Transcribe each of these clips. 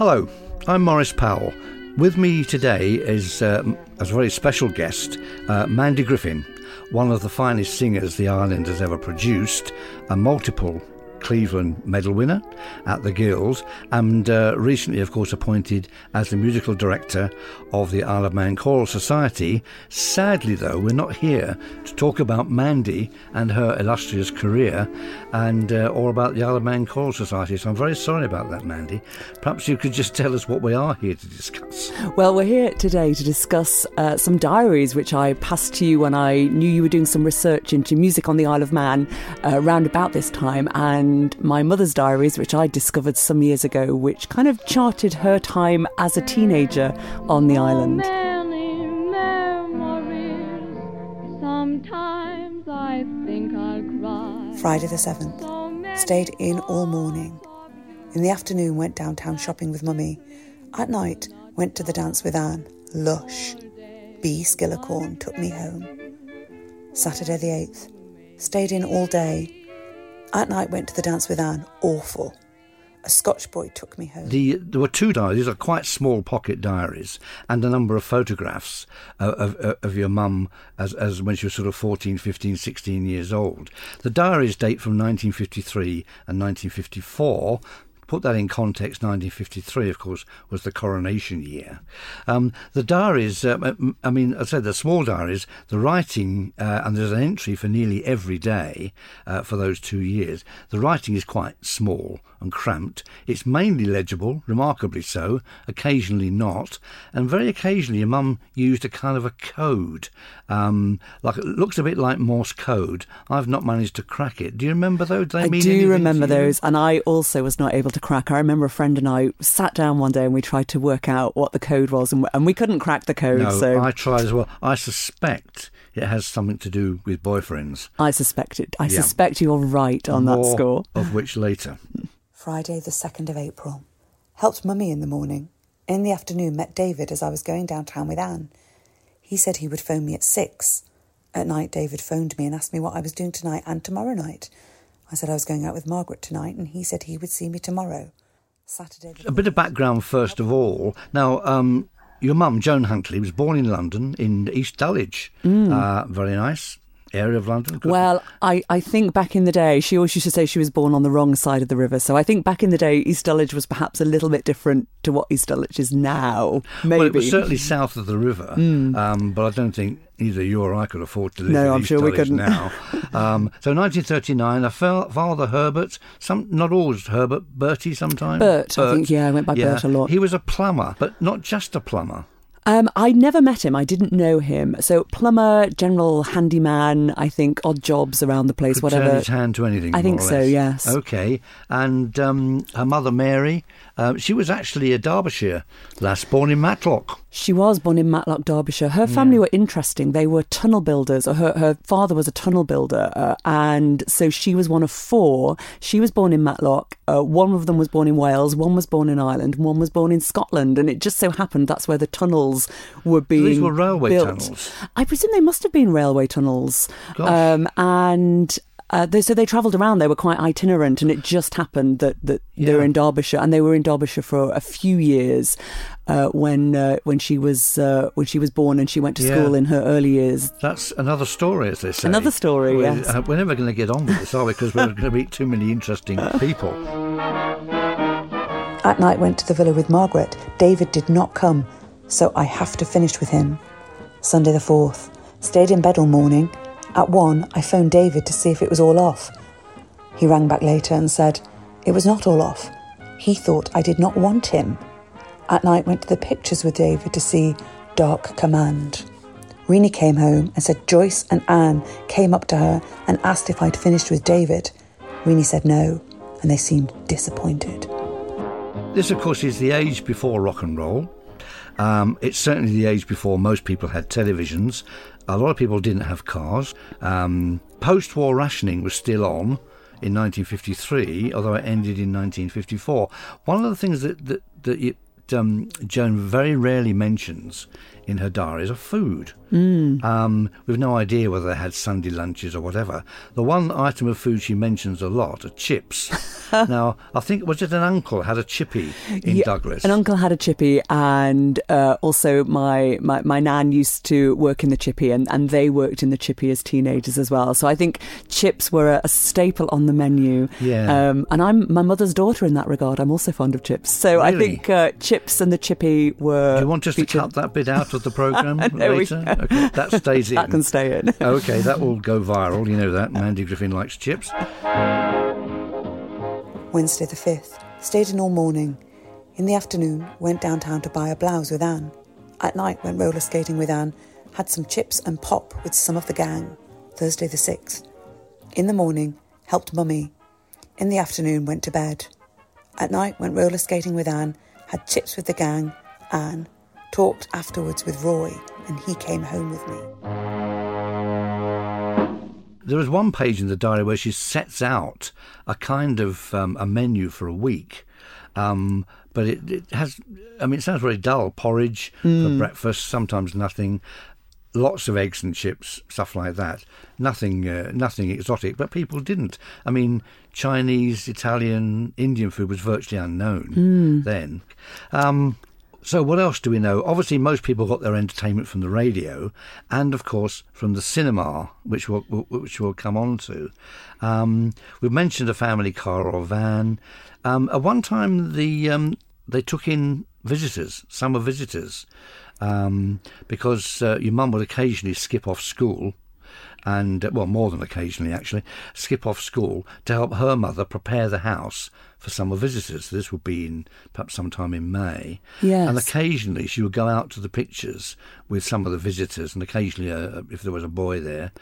Hello, I'm Maurice Powell. With me today is uh, a very special guest, uh, Mandy Griffin, one of the finest singers the island has ever produced, a multiple Cleveland medal winner at the Guilds, and uh, recently, of course, appointed as the musical director of the Isle of Man Choral Society. Sadly, though, we're not here to talk about Mandy and her illustrious career and uh, or about the Isle of Man Choral Society. So I'm very sorry about that, Mandy. Perhaps you could just tell us what we are here to discuss. Well, we're here today to discuss uh, some diaries which I passed to you when I knew you were doing some research into music on the Isle of Man uh, around about this time, and my mother's diaries, which I discovered some years ago, which kind of charted her time as a teenager on the island. Friday the 7th. Stayed in all morning. In the afternoon, went downtown shopping with Mummy. At night, went to the dance with Anne. Lush. B. Skillicorn took me home. Saturday the 8th. Stayed in all day. At night, went to the dance with Anne. Awful a Scotch boy took me home. The, there were two diaries, are quite small pocket diaries, and a number of photographs uh, of, of, of your mum as, as when she was sort of 14, 15, 16 years old. The diaries date from 1953 and 1954, put that in context, 1953, of course, was the coronation year. Um, the diaries, uh, I mean, I said the small diaries, the writing, uh, and there's an entry for nearly every day uh, for those two years. The writing is quite small and cramped. It's mainly legible, remarkably so, occasionally not, and very occasionally your mum used a kind of a code, um, like it looks a bit like Morse code. I've not managed to crack it. Do you remember those? Do I do remember those, and I also was not able to crack. I remember a friend and I sat down one day and we tried to work out what the code was, and, and we couldn't crack the code. No, so I tried as well. I suspect it has something to do with boyfriends. I suspect it. I yeah. suspect you're right on More that score. Of which later. Friday, the 2nd of April. Helped Mummy in the morning. In the afternoon, met David as I was going downtown with Anne. He said he would phone me at six. At night, David phoned me and asked me what I was doing tonight and tomorrow night. I said I was going out with Margaret tonight, and he said he would see me tomorrow. Saturday. A bit of background first of all. Now, um, your mum, Joan Huntley, was born in London in East Dulwich. Mm. Uh, very nice area of London? Well, I, I think back in the day, she always used to say she was born on the wrong side of the river. So I think back in the day, East Dulwich was perhaps a little bit different to what East Dulwich is now. Maybe. Well, it was certainly south of the river, mm. um, but I don't think either you or I could afford to live no, in I'm East sure Dulwich we couldn't. now. um, so 1939, a father Herbert, some not always Herbert, Bertie sometimes. Bert, Bert, I think, yeah, I went by yeah. Bert a lot. He was a plumber, but not just a plumber. Um, I never met him. I didn't know him. So plumber, general handyman. I think odd jobs around the place. Could whatever. Turn his hand to anything. I think so. Yes. Okay. And um, her mother Mary. Uh, she was actually a Derbyshire lass, born in Matlock. She was born in Matlock, Derbyshire. Her family yeah. were interesting. They were tunnel builders. or Her, her father was a tunnel builder, uh, and so she was one of four. She was born in Matlock. Uh, one of them was born in Wales. One was born in Ireland. One was born in Scotland. And it just so happened that's where the tunnels were being. So these were railway built. tunnels. I presume they must have been railway tunnels. Um, and uh, they, so they travelled around. They were quite itinerant, and it just happened that that yeah. they were in Derbyshire, and they were in Derbyshire for a few years uh, when uh, when she was uh, when she was born, and she went to yeah. school in her early years. That's another story, as they say. Another story. We're, yes. Uh, we're never going to get on with this, are we? Because we're going to meet too many interesting people. At night, went to the villa with Margaret. David did not come, so I have to finish with him. Sunday the fourth. Stayed in bed all morning at one, I phoned David to see if it was all off. He rang back later and said it was not all off. He thought I did not want him. At night, went to the pictures with David to see Dark Command. Rini came home and said Joyce and Anne came up to her and asked if I'd finished with David. Rini said no, and they seemed disappointed. This, of course, is the age before rock and roll. Um, it's certainly the age before most people had televisions. A lot of people didn't have cars. Um, Post war rationing was still on in 1953, although it ended in 1954. One of the things that, that, that it, um, Joan very rarely mentions in her diaries of food. Mm. Um, we've no idea whether they had Sunday lunches or whatever. The one item of food she mentions a lot are chips. now, I think, was it an uncle had a chippy in Yeah, Douglas? An uncle had a chippy, and uh, also my, my my nan used to work in the chippy, and, and they worked in the chippy as teenagers as well. So I think chips were a, a staple on the menu. Yeah. Um, and I'm my mother's daughter in that regard. I'm also fond of chips. So I think uh, chips and the chippy were. Do you want us to cut that bit out of the programme There we later? Okay, that stays in. That can stay in. Okay, that will go viral. You know that. Mandy Griffin likes chips. Wednesday the 5th. Stayed in all morning. In the afternoon, went downtown to buy a blouse with Anne. At night, went roller skating with Anne. Had some chips and pop with some of the gang. Thursday the 6th. In the morning, helped Mummy. In the afternoon, went to bed. At night, went roller skating with Anne. Had chips with the gang. Anne. Talked afterwards with Roy, and he came home with me. There is one page in the diary where she sets out a kind of um, a menu for a week. Um, but it, it has, I mean, it sounds very dull. Porridge for breakfast, sometimes nothing. Lots of eggs and chips, stuff like that. Nothing, uh, nothing exotic. But people didn't. I mean, Chinese, Italian, Indian food was virtually unknown then. Um, so what else do we know? Obviously, most people got their entertainment from the radio, and of course from the cinema, which we'll which we'll come on to. Um, we've mentioned a family car or van. Um, at one time, the um, they took in visitors, summer visitors, um, because uh, your mum would occasionally skip off school and uh, well, more than occasionally actually, skip off school to help her mother prepare the house for summer visitors. This would be in perhaps sometime in May. Yes. And occasionally she would go out to the pictures with some of the visitors, and occasionally, uh, if there was a boy there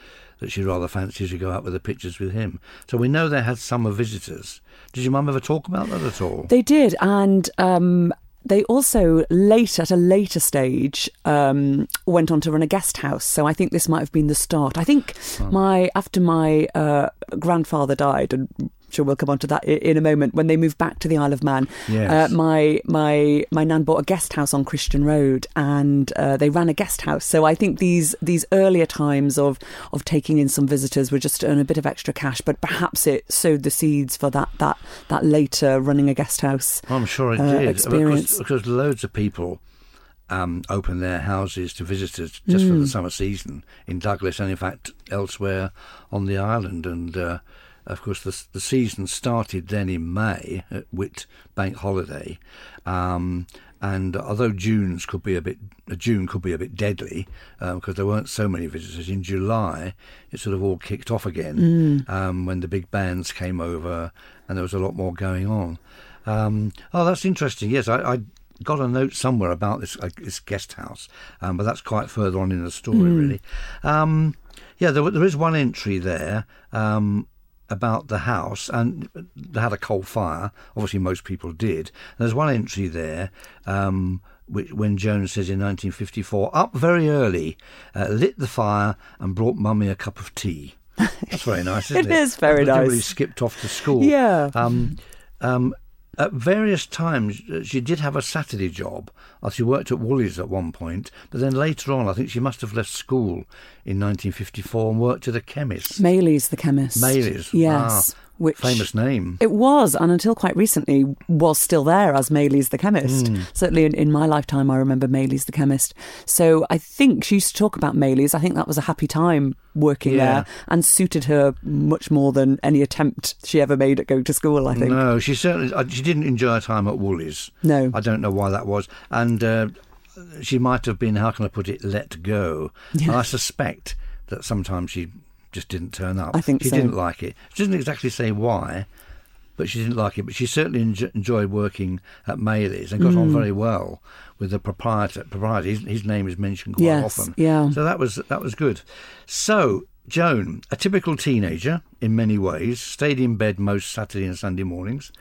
that she rather fancied, she'd go out with the pictures with him. So we know they had summer visitors. Did your mum ever talk about that at all? They did, and um, they also late at a later stage um, went on to run a guest house. So I think this might have been the start. I think my after my uh, grandfather died, and sure we'll come on to that in a moment. When they moved back to the Isle of Man, Yes. uh, my my my nan bought a guest house on Christian Road, and uh, they ran a guest house. So I think these these earlier times of of taking in some visitors were just to earn a bit of extra cash, but perhaps it sowed the seeds for that that that later running a guest house. I'm sure it uh, did. experience. Because, because loads of people um, open their houses to visitors just for the summer season in Douglas and, in fact, elsewhere on the island. And, uh, of course, the, the season started then in May at Whit Bank Holiday. Um, and although June's could be a bit, uh, June could be a bit deadly because there weren't so many visitors. In July, it sort of all kicked off again um, when the big bands came over, and there was a lot more going on. Um, oh, that's interesting. Yes, I, I got a note somewhere about this uh, this guest house, um, but that's quite further on in the story, really. Um, yeah, there, there is one entry there um, about the house, and they had a coal fire. Obviously, most people did. There's one entry there. Um, which, when Jones says in 1954, up very early, uh, lit the fire and brought Mummy a cup of tea. That's very nice, isn't It it? is very nice. skipped off to school. Yeah. Um, um, at various times, uh, she did have a Saturday job. Uh, She worked at Woolies at one point, but then later on, I think she must have left school in 1954 and worked at a chemist. Maylies the chemist. Maylies, Yes. ah, which famous name. It was, and until quite recently, was still there as Maylies the chemist. Hmm. Certainly in, in my lifetime, I remember Maylies the chemist. So I think she used to talk about Maylies. I think that was a happy time working Yeah. there and suited her much more than any attempt she ever made at going to school, I think. No, she certainly uh, she didn't enjoy her time at Woolies. No. I don't know why that was, and uh, she might have been. How can I put it? Let go. I suspect that sometimes she just didn't turn up. I think she so. didn't like it. She doesn't exactly say why, but she didn't like it. But she certainly enjo- enjoyed working at Maylies and got Mm. on very well with the proprietor. Proprietor, his, his name is mentioned quite Yes, often. yeah. So that was that was good. So Joan, a typical teenager in many ways, stayed in bed most Saturday and Sunday mornings.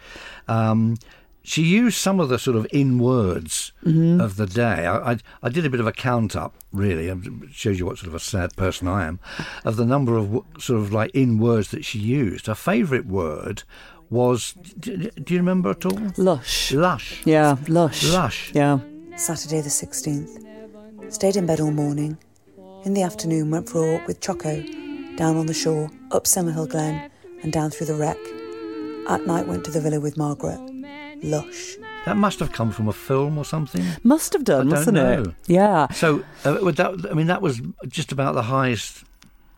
Um, she used some of the sort of in words Mm-hmm. of the day. I, I, I did a bit of a count up, really. It shows you what sort of a sad person I am, of the number of w- sort of like in words that she used. Her favourite word was. Do, do you remember at all? Lush. Lush. Yeah, lush. Lush. Yeah. Saturday the 16th. Stayed in bed all morning. In the afternoon, went for a walk with Choco, down on the shore, up Summerhill Glen, and down through the wreck. At night, went to the villa with Margaret. Lush. That must have come from a film or something. Must have done, I don't mustn't know. it? Yeah, So, uh, with that, I mean, that was just about the highest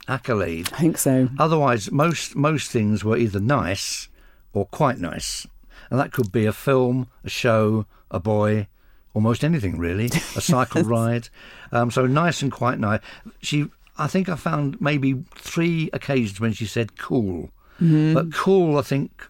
accolade. I think so. Otherwise, most most things were either nice or quite nice, and that could be a film, a show, a boy, almost anything really, a cycle ride. Um, so nice and quite nice. She, I think, I found maybe three occasions when she said "cool," Mm-hmm. but "cool," I think.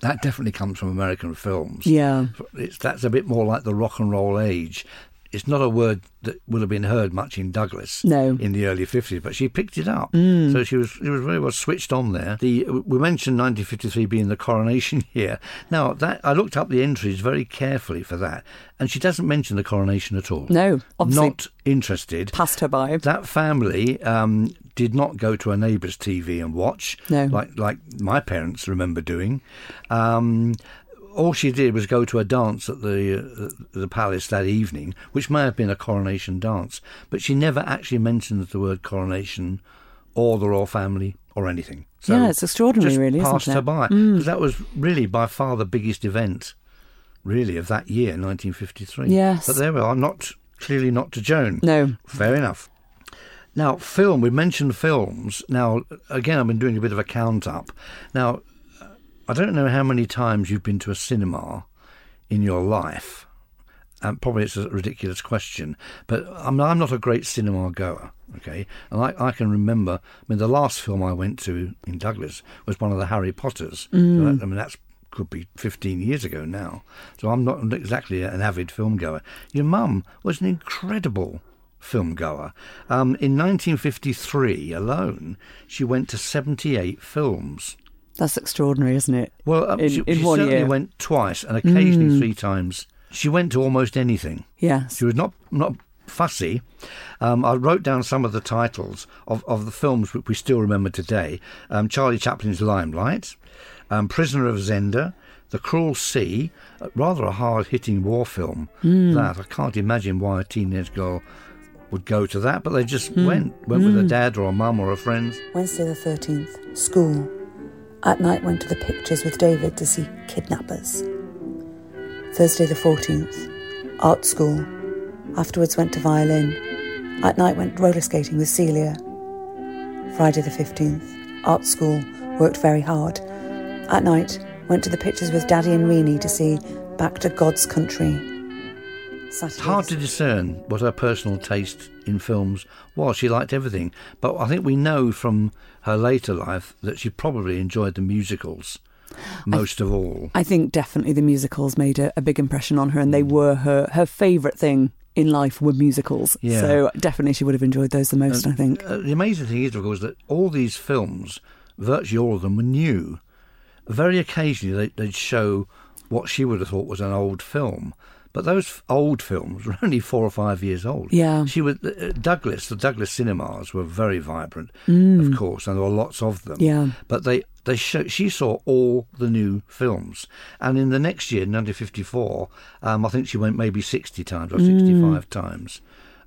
That definitely comes from American films. Yeah. It's, that's a bit more like the rock and roll age. It's not a word that would have been heard much in Douglas No. in the early 50s, but she picked it up. So she was she was very well switched on there. The We mentioned 1953 being the coronation year. Now, that I looked up the entries very carefully for that, and she doesn't mention the coronation at all. No, obviously Not interested. passed her by. That family um, did not go to a neighbour's TV and watch, No. like like my parents remember doing. Um, all she did was go to a dance at the uh, the palace that evening, which may have been a coronation dance, but she never actually mentioned the word coronation or the royal family or anything. So Yeah, it's extraordinary, just really, isn't passed it? Mm. her by 'Cause that was really by far the biggest event, really, of that year, 1953. Yes. but there we are. Not clearly not to Joan. No. Fair enough. Now, film, we mentioned films. Now, again, I've been doing a bit of a count up. Now, I don't know how many times you've been to a cinema in your life. And probably it's a ridiculous question, but I'm, I'm not a great cinema goer, okay? And I, I can remember, I mean, the last film I went to in Douglas was one of the Harry Potters. So that- I mean, that's could be 15 years ago now. So I'm not exactly an avid film goer. Your mum was an incredible film goer. Um, in 1953 alone, she went to 78 films. That's extraordinary, isn't it? Well, um, In- she, in she one certainly year. Mm. went twice and occasionally three times. She went to almost anything. Yes. She was not not fussy. Um, I wrote down some of the titles of, of the films which we still remember today. Um, Charlie Chaplin's Limelight, um, Prisoner of Zenda, The Cruel Sea, uh, rather a hard-hitting war film. Hmm. That I can't imagine why a teenage girl would go to that, but they just Hmm. went. Went with a dad or a mum or a friend. Wednesday the 13th, school. At night went to the pictures with David to see kidnappers. Thursday the 14th, art school. Afterwards went to violin. At night went roller skating with Celia. Friday the 15th, art school. Worked very hard. At night went to the pictures with Daddy and Reenie to see Back to God's Country. It's hard to discern what her personal taste in films was. She liked everything, but I think we know from her later life that she probably enjoyed the musicals most of all. I think definitely the musicals made a, a big impression on her, and they were her her favourite thing in life were musicals. Yeah. So definitely she would have enjoyed those the most. I think. Uh, the amazing thing is, of course, that all these films, virtually all of them, were new. Very occasionally, they'd show what she would have thought was an old film. But those old films were only four or five years old. Yeah. she was uh, Douglas. The Douglas cinemas were very vibrant, of course, and there were lots of them. Mm. Yeah. but they they show, she saw all the new films, and in the next year, 1954, um, I think she went maybe sixty times or Mm. sixty-five times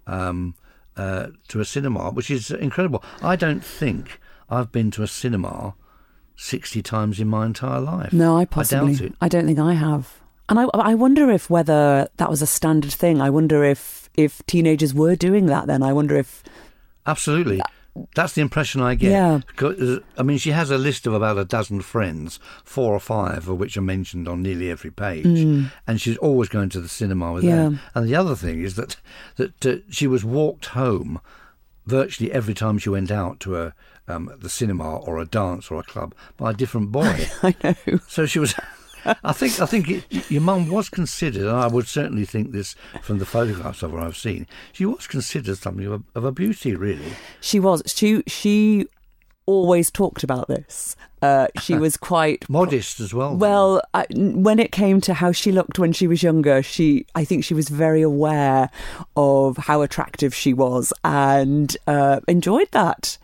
um, uh, to a cinema, which is incredible. I don't think I've been to a cinema sixty times in my entire life. No, I possibly. I doubt it. I don't think I have. And I, I wonder if whether that was a standard thing. I wonder if if teenagers were doing that. Then I wonder if Absolutely. That's the impression I get. Yeah. I mean, she has a list of about a dozen friends, four or five of which are mentioned on nearly every page, and she's always going to the cinema with Mm. Yeah. them. And the other thing is that that uh, she was walked home virtually every time she went out to a um, the cinema or a dance or a club by a different boy. I know. So she was. I think I think it, your mum was considered, and I would certainly think this from the photographs of her I've seen. She was considered something of a, of a beauty, really. She was. She she always talked about this. Uh, she was quite Modest as well. Well, I, when it came to how she looked when she was younger, she I think she was very aware of how attractive she was and uh, enjoyed that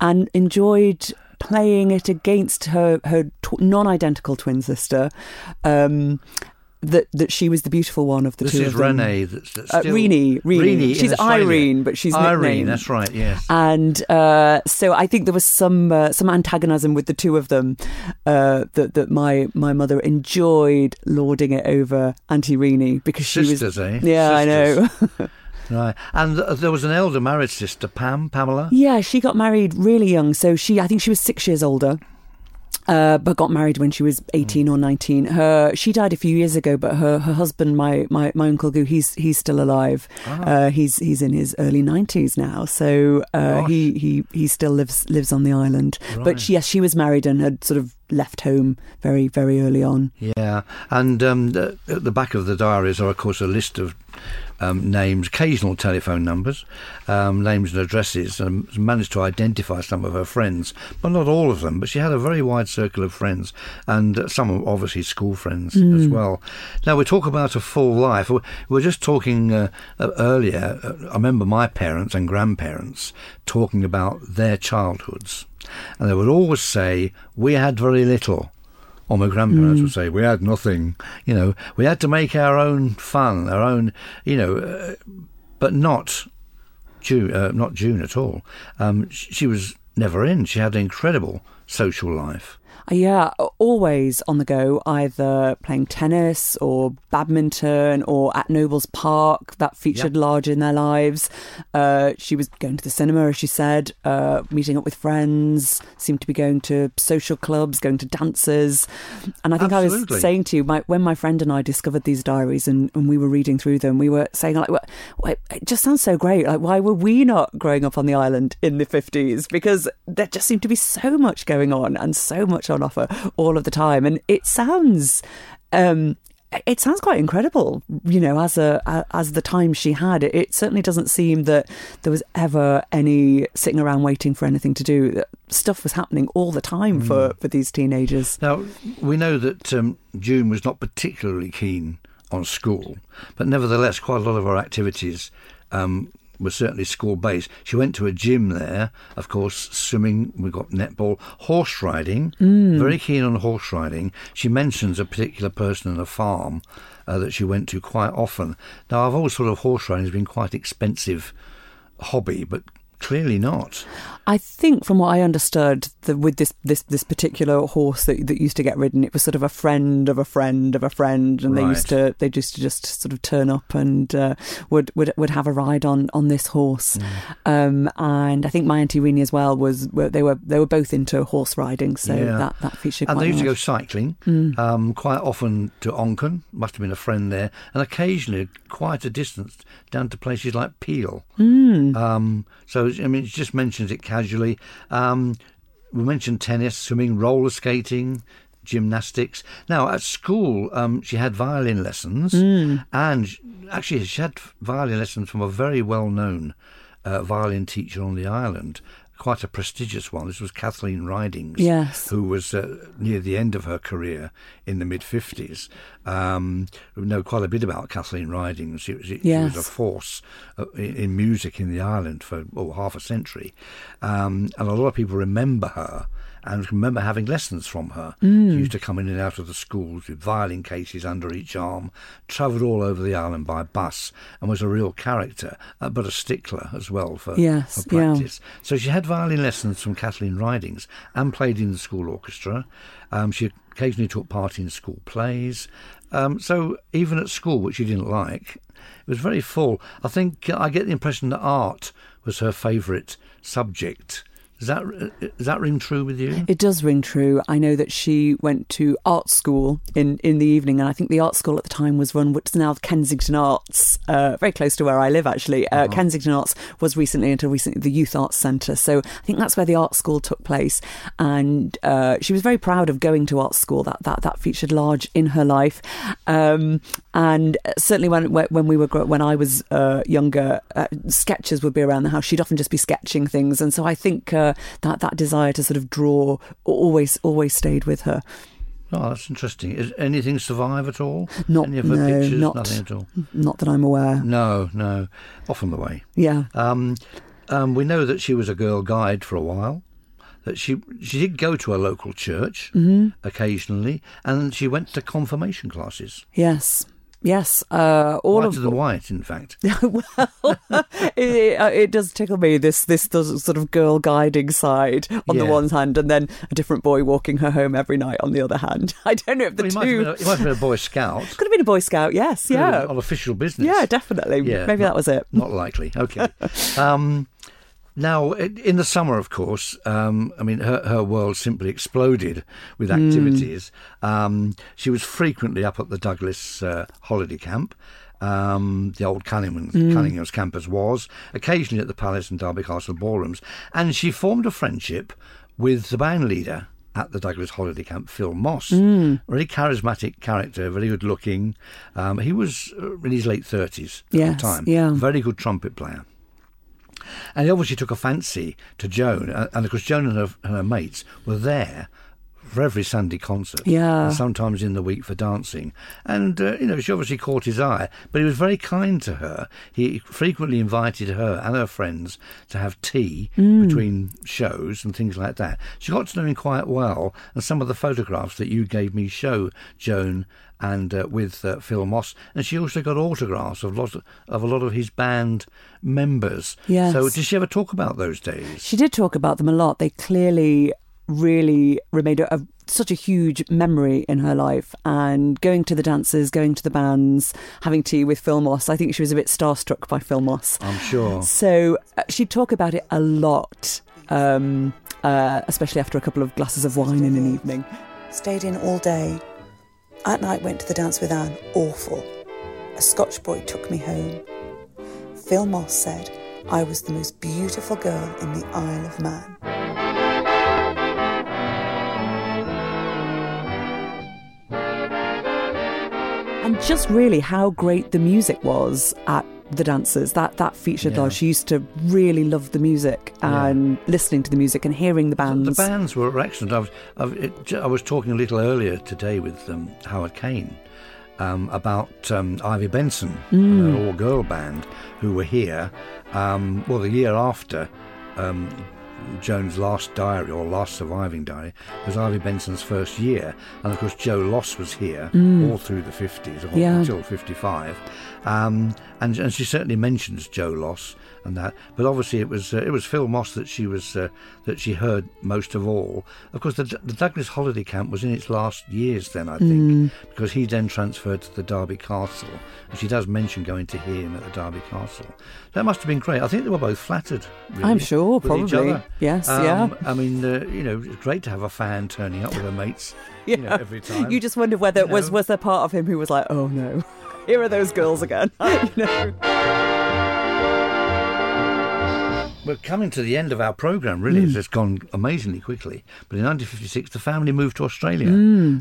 and enjoyed playing it against her her tw- non-identical twin sister. Um, that that she was the beautiful one of the this two is. Renee. That's, that's Uh, Renee, Renee. She's Irene, but she's Irene. nicknamed. That's right. Yes. and uh, so I think there was some uh, some antagonism with the two of them uh, that that my my mother enjoyed lording it over Auntie Renee because she Sisters, was eh? yeah I know Right. And there was an elder married sister, Pam, Pamela. yeah she got married really young so she I think she was six years older. Uh, but got married when she was eighteen or nineteen. Her she died a few years ago, but her, her husband, my, my, my uncle Goo, he's he's still alive. Uh, he's he's in his early nineties now, so uh, he, he he still lives lives on the island. Right. But she, yes, she was married and had sort of left home very very early on. Yeah, and um, the, at the back of the diaries are, of course, a list of um, names, occasional telephone numbers, um, names and addresses, and managed to identify some of her friends, but not all of them. But she had a very wide circle of friends, and some obviously school friends as well. Now we talk about a full life. We we were just talking uh, uh, earlier. Uh, I remember my parents and grandparents talking about their childhoods, and they would always say, "We had very little." Or my grandparents would say, we had nothing. You know, we had to make our own fun, our own, you know, uh, but not Joan, uh, not Joan at all. Um, she was never in. She had an incredible social life. Yeah, always on the go, either playing tennis or badminton or at Nobles Park. That featured large in their lives. Uh, she was going to the cinema, as she said, uh, meeting up with friends, seemed to be going to social clubs, going to dances. And I think I was saying to you, my, when my friend and I discovered these diaries and, and we were reading through them, we were saying, like, "Well, well, it just sounds so great. Like, why were we not growing up on the island in the 50s? Because there just seemed to be so much going on and so much on offer all of the time. And it sounds. Um, it sounds quite incredible, you know, as a, as the time she had. It, it certainly doesn't seem that there was ever any sitting around waiting for anything to do. Stuff was happening all the time for, for these teenagers. Now, we know that um, Joan was not particularly keen on school, but nevertheless, quite a lot of our activities um, were certainly school based. She went to a gym there, of course, swimming, we got netball, horse riding, very keen on horse riding. She mentions a particular person on a farm uh, that she went to quite often. Now, I've always thought of horse riding as being quite expensive hobby, but clearly not. I think, from what I understood, that with this, this this particular horse that that used to get ridden, it was sort of a friend of a friend of a friend, and they used to they used to just sort of turn up and uh, would would would have a ride on on this horse. Um, and I think my auntie Renee as well was they were they were both into horse riding, so Yeah. that that featured. And they used to go cycling, um, quite often to Onchan, must have been a friend there, and occasionally quite a distance down to places like Peel. Mm. Um, so, I mean, it just mentions it casually. Um, we mentioned tennis, swimming, roller skating, gymnastics. Now, at school, um, she had violin lessons, and sh- actually, she had violin lessons from a very well known uh, violin teacher on the island. Quite a prestigious one. This was Kathleen Ridings Yes. who was uh, near the end of her career in the mid 50s. Um, we know quite a bit about Kathleen Ridings. She, she, she was a force uh, in, in music in the island for oh, half a century. Um, and a lot of people remember her and remember having lessons from her. She used to come in and out of the schools with violin cases under each arm, travelled all over the island by bus, and was a real character, uh, but a stickler as well for, Yes, for yeah. practice. So she had violin lessons from Kathleen Ridings and played in the school orchestra. Um, she occasionally took part in school plays. Um, so even at school, which she didn't like, it was very full. I think uh, I get the impression that art was her favourite subject. Does that uh, does that ring true with you? It does ring true. I know that she went to art school in, in the evening, and I think the art school at the time was run, is now Kensington Arts, uh, very close to where I live actually. Uh, Kensington Arts was recently until recently the Youth Arts Centre, so I think that's where the art school took place. And uh, she was very proud of going to art school. That that that featured large in her life. Um, and certainly when when we were when I was uh, younger, uh, sketches would be around the house. She'd often just be sketching things, and so I think that that desire to sort of draw always always stayed with her. Oh, that's interesting. Is anything survive at all? Not- Any of her no, pictures? not- Nothing at all. Not that I'm aware. No, no. Off on the way. Yeah. Um, um, we know that she was a girl guide for a while. that she she did go to a local church Mm-hmm. occasionally, and she went to confirmation classes. Yes. Yes, uh, all Whiter of than white, in fact. well, it, uh, it does tickle me this this sort of girl guiding side on the one hand, and then a different boy walking her home every night on the other hand. I don't know if the Well, he, might two have been a, might have been a Boy Scout. could have been a Boy Scout. Yes, Could yeah, on official business. yeah, definitely. Yeah, Maybe not- that was it. Not likely. Okay. um, now, in the summer, of course, um, I mean, her, her world simply exploded with Hmm. activities. Um, she was frequently up at the Douglas uh, holiday camp. Um, the old Cunningham, Hmm. Cunningham's campus was occasionally at the Palace and Derby Castle ballrooms, and she formed a friendship with the band leader at the Douglas holiday camp, Phil Moss. Hmm. Really charismatic character, very good looking. Um, he was uh, in his late thirties at Yes, the time. yeah. Very good trumpet player. And he obviously took a fancy to Joan, and, of course Joan and her, and her mates were there for every Sunday concert, Yeah. and sometimes in the week for dancing. And uh, you know, she obviously caught his eye, but he was very kind to her. He frequently invited her and her friends to have tea Mm. between shows and things like that. She got to know him quite well, and some of the photographs that you gave me show Joan and uh, with uh, Phil Moss, and she also got autographs of lots of, of a lot of his band members. Yes. So did she ever talk about those days? She did talk about them a lot. They clearly really remained a, a, such a huge memory in her life. And going to the dances, going to the bands, having tea with Phil Moss. I think she was a bit starstruck by Phil Moss. I'm sure. So uh, she'd talk about it a lot, um, uh, especially after a couple of glasses of wine in an evening. Stayed in all day. At night went to the dance with Anne. Awful. A Scotch boy took me home. Phil Moss said I was the most beautiful girl in the Isle of Man. and just really how great the music was at the dancers that that featured Yeah. She used to really love the music Yeah. and listening to the music and hearing the bands. The bands were excellent. I was, I it, I was talking a little earlier today with um, Howard Kane um, about um, Ivy Benson, an all girl band, who were here. Um, well, the year after um, Joan's last diary or last surviving diary was Ivy Benson's first year. And of course, Joe Loss was here all through the 50s, or Yeah. until 55. Um, and, and she certainly mentions Joe Loss and that. But obviously, it was uh, it was Phil Moss that she was uh, that she heard most of all. Of course, the, the Douglas Holiday Camp was in its last years then, I think, because he then transferred to the Derby Castle, and she does mention going to hear him at the Derby Castle. That must have been great. I think they were both flattered. Really, I'm sure, probably. Yes, Um, yeah. I mean, uh, you know, it's great to have a fan turning up with her mates. You know, every time. You just wondered whether You was know. was there part of him who was like, oh no, here are those girls again. you know? We're coming to the end of our programme, really. It's just gone amazingly quickly. But in 1956, the family moved to Australia.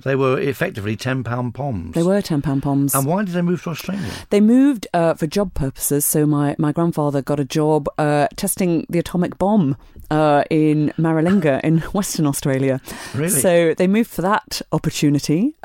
They were effectively £10 poms. They were ten pound poms. And why did they move to Australia? They moved uh, for job purposes. So my, my grandfather got a job uh, testing the atomic bomb uh, in Maralinga in Western Australia. Really? So they moved for that opportunity.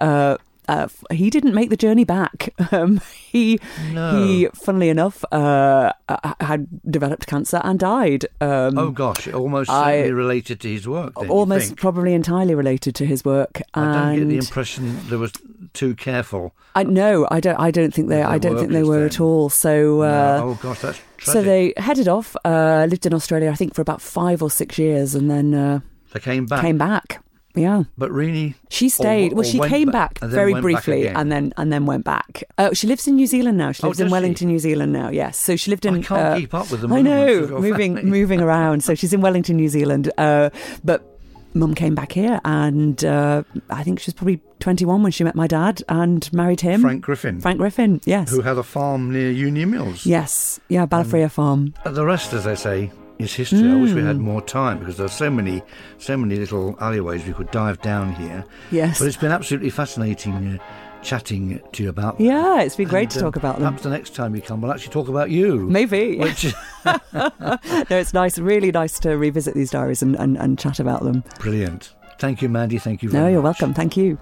Uh, he didn't make the journey back. Um, he No. he, funnily enough, uh, had developed cancer and died. Um, oh, gosh, almost I- related to his work, then, almost probably entirely related to his work. I don't get the impression there was too careful. I no, I don't. I don't think they. I don't think they were then. at all. So. Uh, No, oh, gosh, that's tragic. So they headed off, uh, lived in Australia, I think, for about five or six years, and then uh, They came back. came back. Yeah, But really, she stayed. or well, she came back, back, very went back briefly, and then and then went back. Uh, she lives in New Zealand now. She Oh, lives in does she? Wellington, New Zealand now. Yes, so she lived in. I can't uh, keep up with the I know, moving family. moving around. So she's in Wellington, New Zealand, uh, but. Mum came back here, and uh, I think she was probably 21 when she met my dad and married him. Frank Griffin, Frank Griffin, yes. who had a farm near Union Mills. Yes, yeah, Ballafreer Farm. The rest, as they say, is history. I wish we Hmm. had more time because there are so many, so many little alleyways we could dive down here. Yes. But it's been absolutely fascinating uh, chatting to you about. Them. Yeah, it's been great And, to uh, talk about them. Perhaps the next time you come, we'll actually talk about you. Maybe. Which no, it's nice, really nice to revisit these diaries and, and, and chat about them. brilliant. Thank you, Mandy. Thank you very No, you're much. welcome. Thank you.